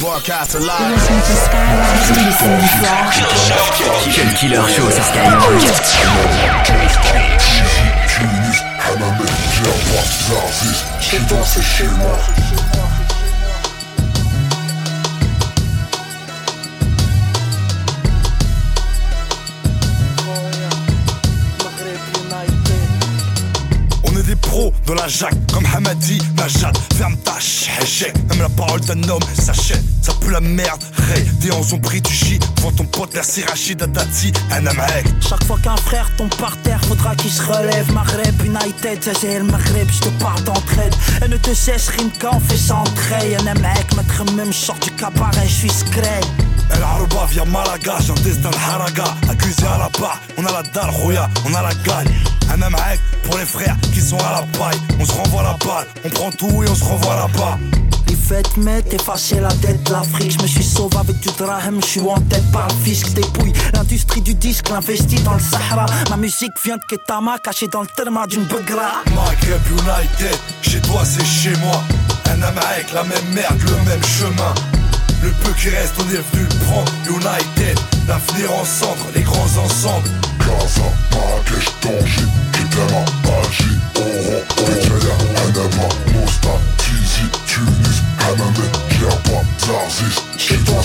Broadcast alive. Quel killer show sur Skyrock. Toi, c'est chez moi. Pros dans la jaque, comme Hamadi, Najat. Ferme ta échec. Même la parole d'un homme s'achète. Ça pue la merde, Ray. Des hanches ont pris du shit. Devant ton pote, merci Rachid Adati, un amrek. Chaque fois qu'un frère tombe par terre, faudra qu'il se relève. Maghreb United, c'est le Maghreb, je te parle d'entraide. Elle ne te cesse, Rimka, on fait ça en trait. Un mec, mettre même, je sors du cabaret, je suis. El Aruba via Malaga, j'en destin le haraga. Accusé à la barre, on a la dalle, Roya, on a la gagne. Un amrek pour les frères qui sont à la paille. On se renvoie la balle, on prend tout et on se renvoie là-bas. Les fêtes mettent effacer la dette de l'Afrique. Je me suis sauvé avec du drahem, je suis en tête par le fisc. Dépouille l'industrie du disque, l'investit dans le Sahara. Ma musique vient de Ketama, cachée dans le terma d'une begra. Maghreb United, chez toi c'est chez moi. Un amrek, la même merde, le même chemin. Le peu qui reste, on est venu le prendre. United, l'avenir en centre, les grands ensemble. Gaza, Marrakech, Tanger, Kitama,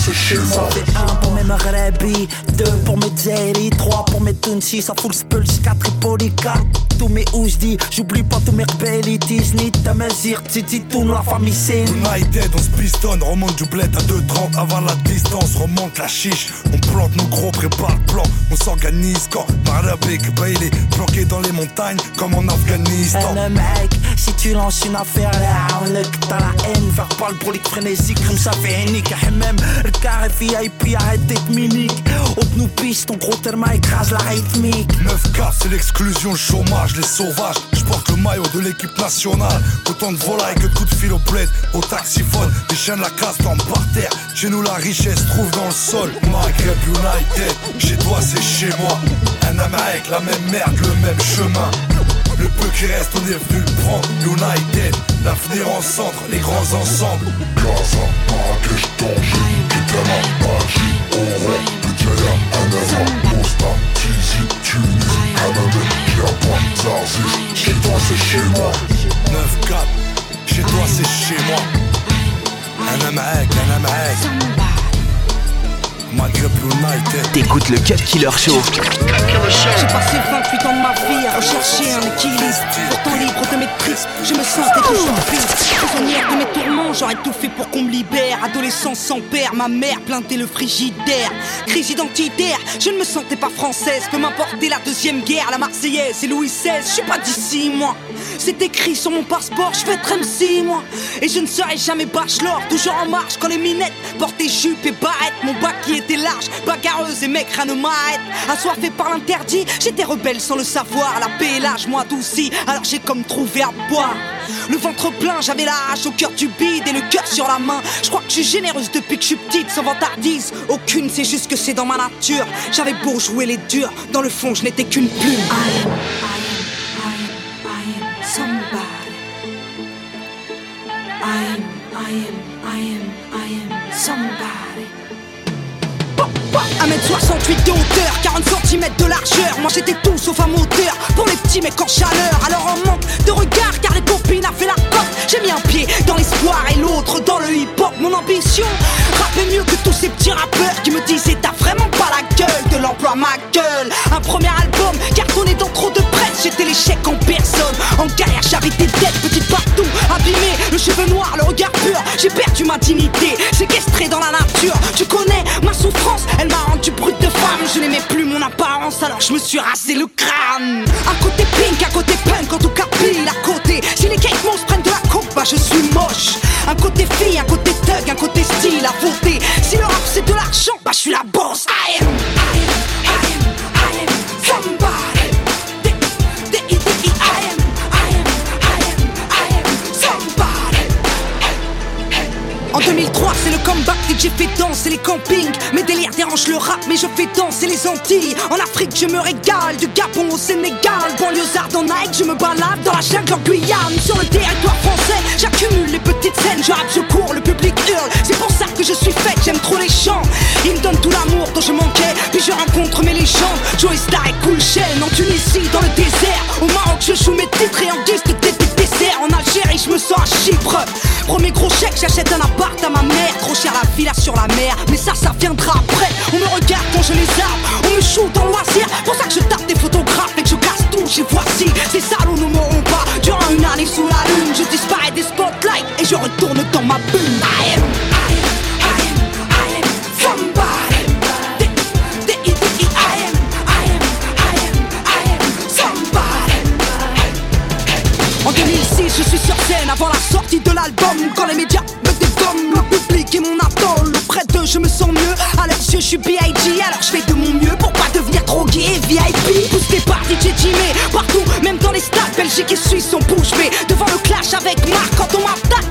c'est chez moi. Un pour mes Maghrebi, deux pour mes Zeri, trois pour mes Tunsi, ça fout le spulse, quatre Tripoli, quatre. Tous mes Ouzdi, j'oublie pas tous mes rebellitis, ni Tamazir, Titi, tout la famille c'est United, on se pistonne, remonte du bled à 2,30 avant la distance, remonte la chiche. On plante nos gros, prépare le plan, on s'organise quand Marabek, Bailey, planqué dans les montagnes comme en Afghanistan. Un mec, si tu lances une affaire là, on que t'as la haine, faire pas le brolique frénésique, comme ça fait unique, même le carré VIP, arrête d'être minique. Haute nous piste, ton gros therma écrase la rythmique. 9K, c'est l'exclusion, le chômage, les sauvages. Je porte le maillot de l'équipe nationale. Autant de volailles que de coups de fil au bled, au taxiphone. Les chiens de la casse tombent par terre. Chez nous, la richesse trouve dans le sol. Maghreb United, chez toi, c'est chez moi. Un la même merde, le même chemin. Le peu qui reste, on est venu le prendre. United, l'avenir en centre, les grands ensembles. Gaza, Marrakech, Tanger, Kitama, Alger, Oran, Béjaïa, Annaba, Mostar, Tizi, Tunis, Hammamet, Djerba, Zarzis. Chez toi, c'est chez moi. 9-4, chez toi, c'est chez moi. Un Amérique, un United. T'écoutes le Cut Killer Show. J'ai passé 28 ans de ma vie à rechercher un équilibre. Pourtant libre de mes tristes, je me sentais toujours. Prisonnière de mes tourments, j'aurais tout fait pour qu'on me libère. Adolescent sans père, ma mère plantait le frigidaire. Crise identitaire, je ne me sentais pas française. Peu m'importer la deuxième guerre, la Marseillaise et Louis XVI. Je suis pas d'ici, moi. C'est écrit sur mon passeport, je vais être MC, moi. Et je ne serai jamais bachelor, toujours en marche quand les minettes portaient jupe et barrette. Mon bac qui était large, bagarreuse et mec, rien ne m'arrête. Assoiffé par l'interdit, j'étais rebelle sans le savoir. La paix et l'âge m'ont adouci, alors j'ai comme trouvé à boire. Le ventre plein, j'avais la hache au cœur du bide et le cœur sur la main. Je crois que je suis généreuse depuis que je suis petite, sans vantardise. Aucune, c'est juste que c'est dans ma nature. J'avais beau jouer les durs, dans le fond, je n'étais qu'une plume. I am, 1m68 de hauteur, 40 cm de largeur. Moi j'étais tout sauf un moteur pour les petits mecs en chaleur. Alors en manque de regard, car les copines a fait la porte. J'ai mis un pied dans l'espoir et l'autre dans le hip-hop. Mon ambition, rapper mieux que tous ces petits rappeurs qui me disaient t'as vraiment pas la gueule de l'emploi ma gueule. Un premier album cartonné dans trop de presse, j'étais l'échec en personne. En galère, j'avais des dettes petites partout, abîmées, le cheveu noir, le regard pur. J'ai perdu ma dignité, séquestré dans la nature. Tu connais ma souffrance, elle m'a rendu brute de femme. Je n'aimais plus mon apparence, alors je me suis rasé le crâne. À côté pink, à côté punk, en tout cas pile à côté. Si les cake se prennent de la coupe, bah je suis moche. Un côté fille, un côté thug, un côté style à voter. Je le rap, mais je fais danser les Antilles. En Afrique, je me régale, du Gabon au Sénégal. Banlieusard en Nike, je me balade dans la jungle en Guyane. Sur le territoire français, j'accumule les petites scènes. Je rappe, je cours, le public hurle. C'est pour ça que je suis faite, j'aime trop les chants. Ils me donnent tout l'amour dont je manquais, puis je rencontre mes légendes. Joey Star et Cool Chain en Tunisie, dans le désert. Au Maroc, je joue mes titres et en guise de Algérie je me sens à Chypre. Premier gros chèque j'achète un appart à ma mère. Trop cher la villa sur la mer Mais ça ça viendra après. On me regarde quand je les arme. On me shoot en loisir. Pour ça que je tape des photographes et que je casse tout. Chez voici Ces salauds ne m'auront pas. Durant une année sous la lune Je disparais des spotlights Et je retourne dans ma bulle avant la sortie de l'album. Quand les médias me dégomment, le public est mon idole. Auprès d'eux, je me sens mieux. À leurs yeux, je suis B.I.G. Alors je fais de mon mieux pour pas devenir drogué et VIP. Poussé par DJ Jimmy, partout, même dans les stades, Belgique et Suisse, on bouge. Mais devant le clash avec Marc, quand on m'attaque,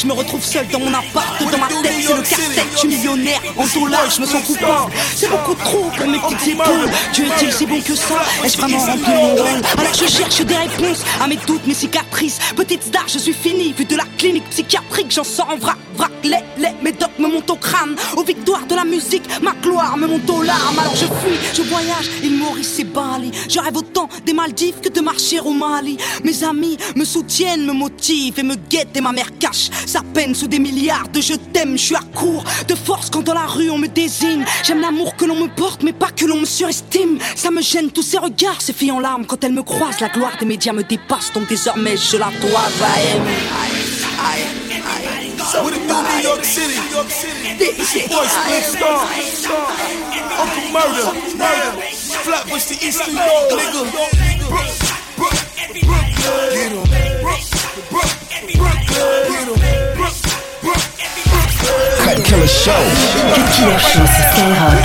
je me retrouve seul dans mon appart, dans ma tête c'est le casse-tête, je suis millionnaire, en dollars, je me sens coupable. C'est beaucoup trop pour mes petites épaules. Dieu est-il si bon que ça? Ai-je vraiment rempli mon rôle Alors je cherche des réponses à mes doutes, mes cicatrices. Petite star, je suis fini, vu de la clinique psychiatrique, j'en sors en vrac, vrac, les, les médocs me montent au crâne. Aux victoires de la musique, ma gloire me monte aux larmes. Alors je fuis, je voyage, il Maurice et Bali. Je rêve autant des Maldives que de marcher au Mali. Mes amis me soutiennent, me motivent et me guettent et ma mère cache sa peine sous des milliards de je t'aime. Je suis à court de force quand dans la rue on me désigne. J'aime l'amour que l'on me porte, mais pas que l'on me surestime. Ça me gêne tous ces regards, ces filles en larmes quand elles me croisent. La gloire des médias me dépasse, donc désormais je la dois à elle. What it do, New York City? This your boy Split Star. Uncle Murder, Murder. Flatbush to East New York, nigga. Brook, Brook, Brooklyn. Get 'em. Cut Killer Show. Cut Killer Show Skyrock.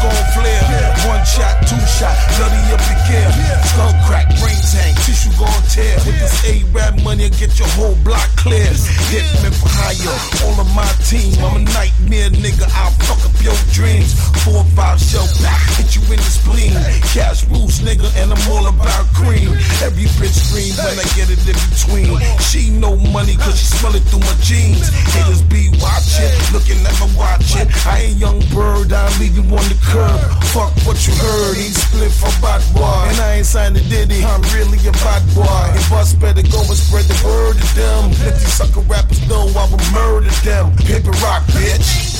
Gon' flare. One shot, two shot, bloody up the gear. Skull crack, brain tank, tissue gon' tear. With this A-Rap money, I get your whole block clear. Hit me for hire, all of my team. I'm a nightmare, nigga. I'll fuck up your dreams. Four five show back, hit you in the spleen. Cash rules, nigga, and I'm all about cream. Every bitch scream when I get it in between. She no money, cause she smell it through my jeans. Haters be watching, looking at my watch it. I ain't young bird, I leave you on the curb. Fuck what you heard, he split for bad boy. And I ain't signed a ditty, I'm really a bad boy. If us better go and spread the word to them. Let these sucker rappers know I will murder them. Paper rock, bitch.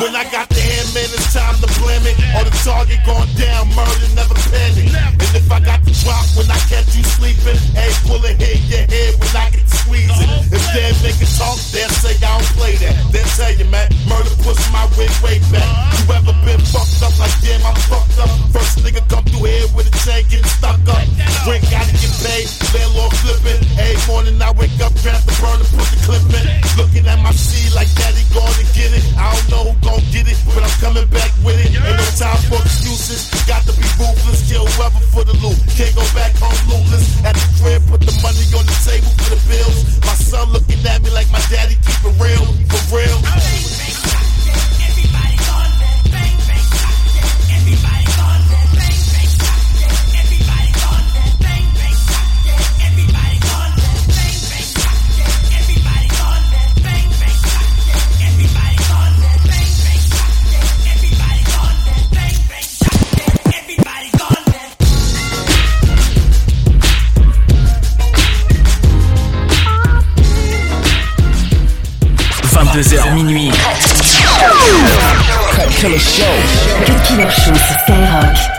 When I got it. Or the target going down, murder, never panic. And if I got the drop when I catch you sleeping, hey, pull it hit your head when I get to squeezing. If they make it talk, they'll say I don't play that. They'll tell you, man, my wig way back. You ever been fucked up like damn, I'm fucked up? First nigga come through here with a chain getting stuck up. Rent gotta get paid, landlord flipping. Every morning I wake up, grab the burner, put the clip in. Looking at my seed like daddy gonna get it. I don't know who gon' get it, but I'm coming back with it. Ain't no time for excuses. Got to be ruthless, kill whoever for the loot. Can't go back home lootless. At the crib, put the money on the table for the bills. My son looking at me like my daddy keep it real. H minuit. Cut Killer Show. Cut Killer Show sur Skyrock.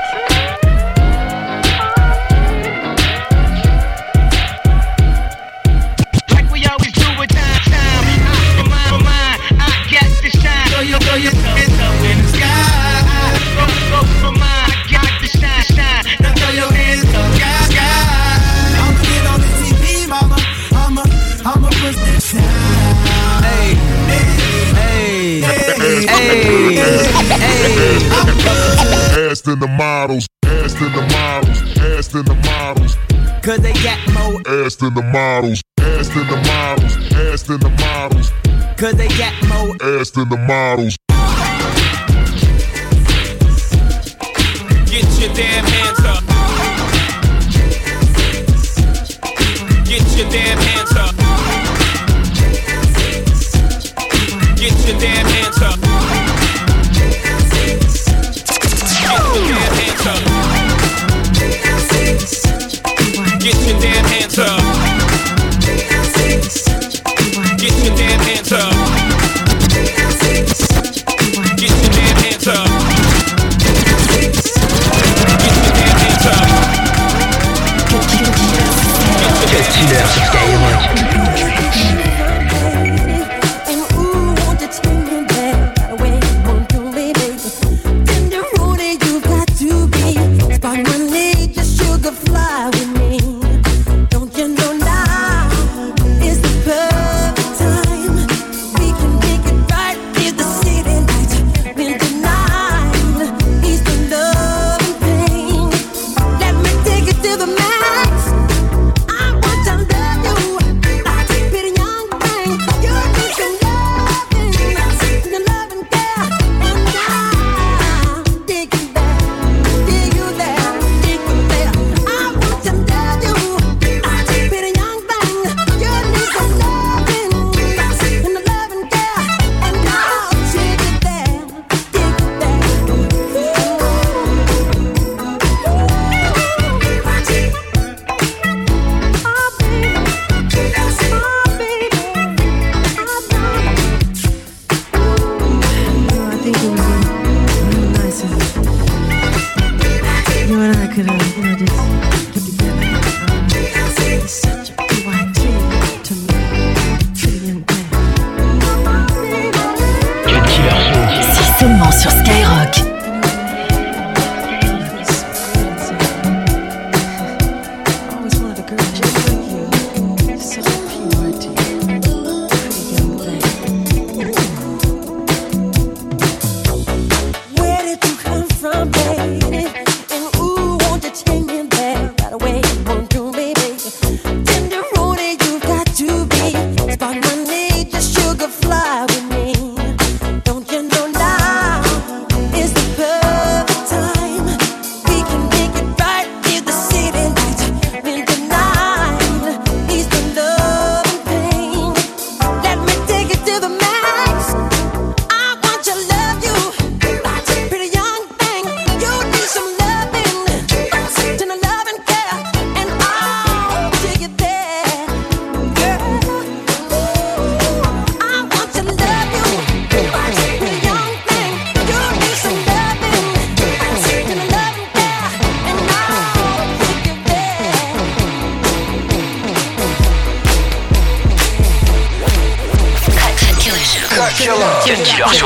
Hey. hey. Ass than the models. Ass than the models. Ass than the models. Cause they got more ass than the models. Ass than the models. Ass than the models. Cause they got more ass than the models. Get your damn hands up. Get your damn hands up. Get your damn hands up. Get your damn hands up. Get your damn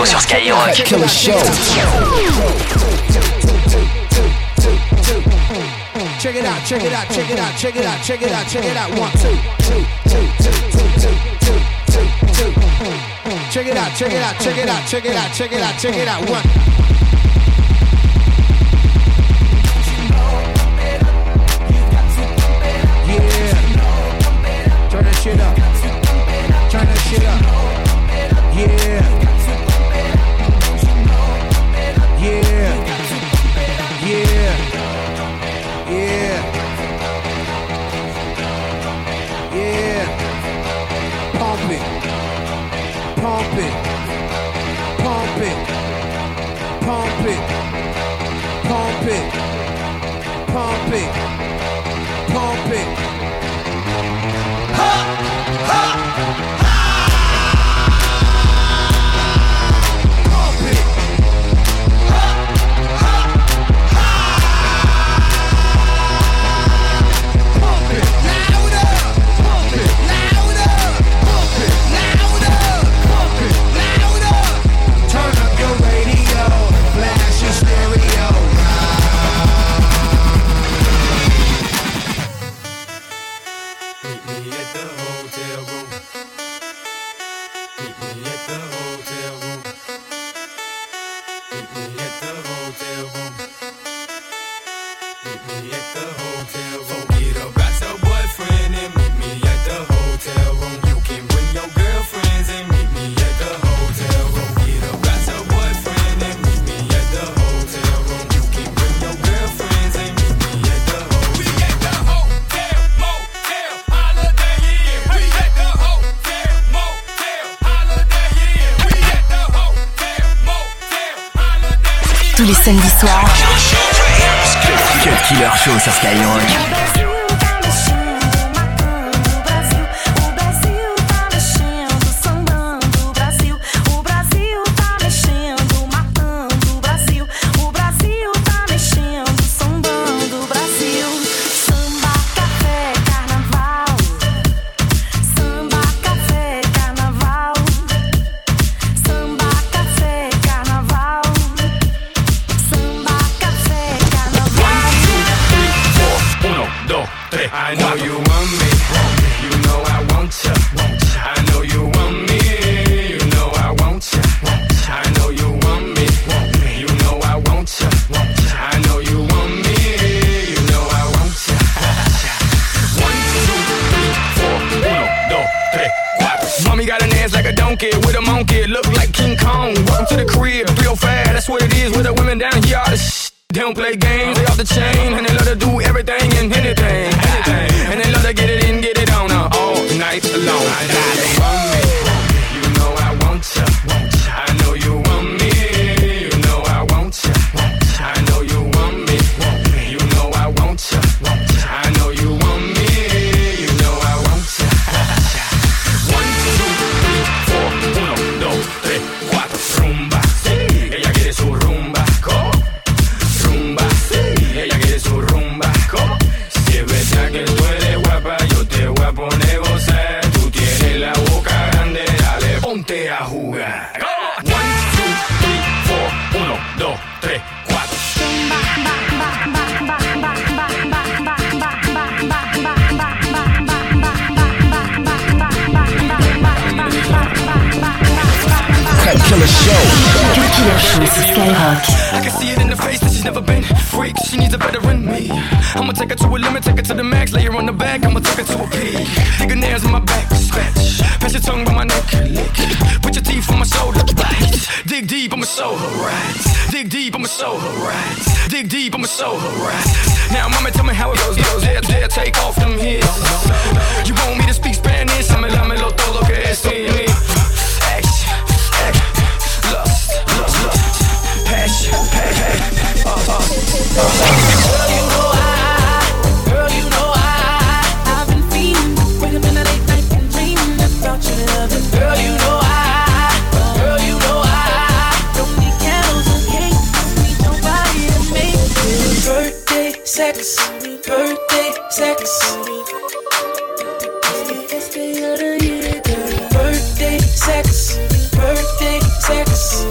Show sur Skyrock. Killer Show. Check it out, check it out, check it out, check it out, check it out, check it out. One, two, two, two, two, two, two, two, two, two. Check it out, check it out, check it out, check it out, check it out, check it out. One. Samedis soirs. Cut Killer Show sur Skyrock. I know you want me. You know I want ya. I know you want me. You know I want ya. I know you want me. You know I want ya. I know you want me. You know I want ya. One, two, three, four. Uno, dos, tres, cuatro. Mommy got an ass like a donkey with a monkey. Look like King Kong. Welcome to the crib. 305, that's what it is with the women down here. All don't play her to a limit, take to the max, lay her on the back. I'ma take her to a peak. Dig her nails in my back, scratch. Pass your tongue by my neck, lick. Put your teeth on my shoulder, bite. Dig deep, I'ma show her right. Dig deep, I'ma show her right. Dig deep, I'ma show her right. Now, mama, tell me how it goes. goes. Yeah, there, take off them hits. You want me to speak Spanish? Dame, dámelo todo que es mí. Action, action, lust, lust, lust, passion, passion. Know Birthday of the year, girl. Birthday sex, birthday sex.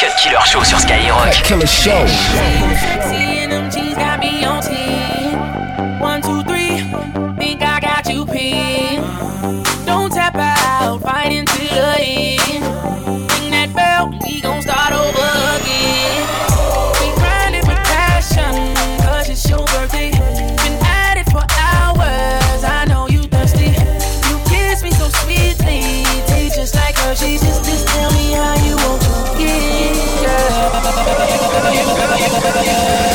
Cut Killer Show sur Skyrock. Cut Killer Show. Sexy and them jeans got me on 10. One, two, three, think I got you pinned. Don't tap out, fight until the end. Hallelujah.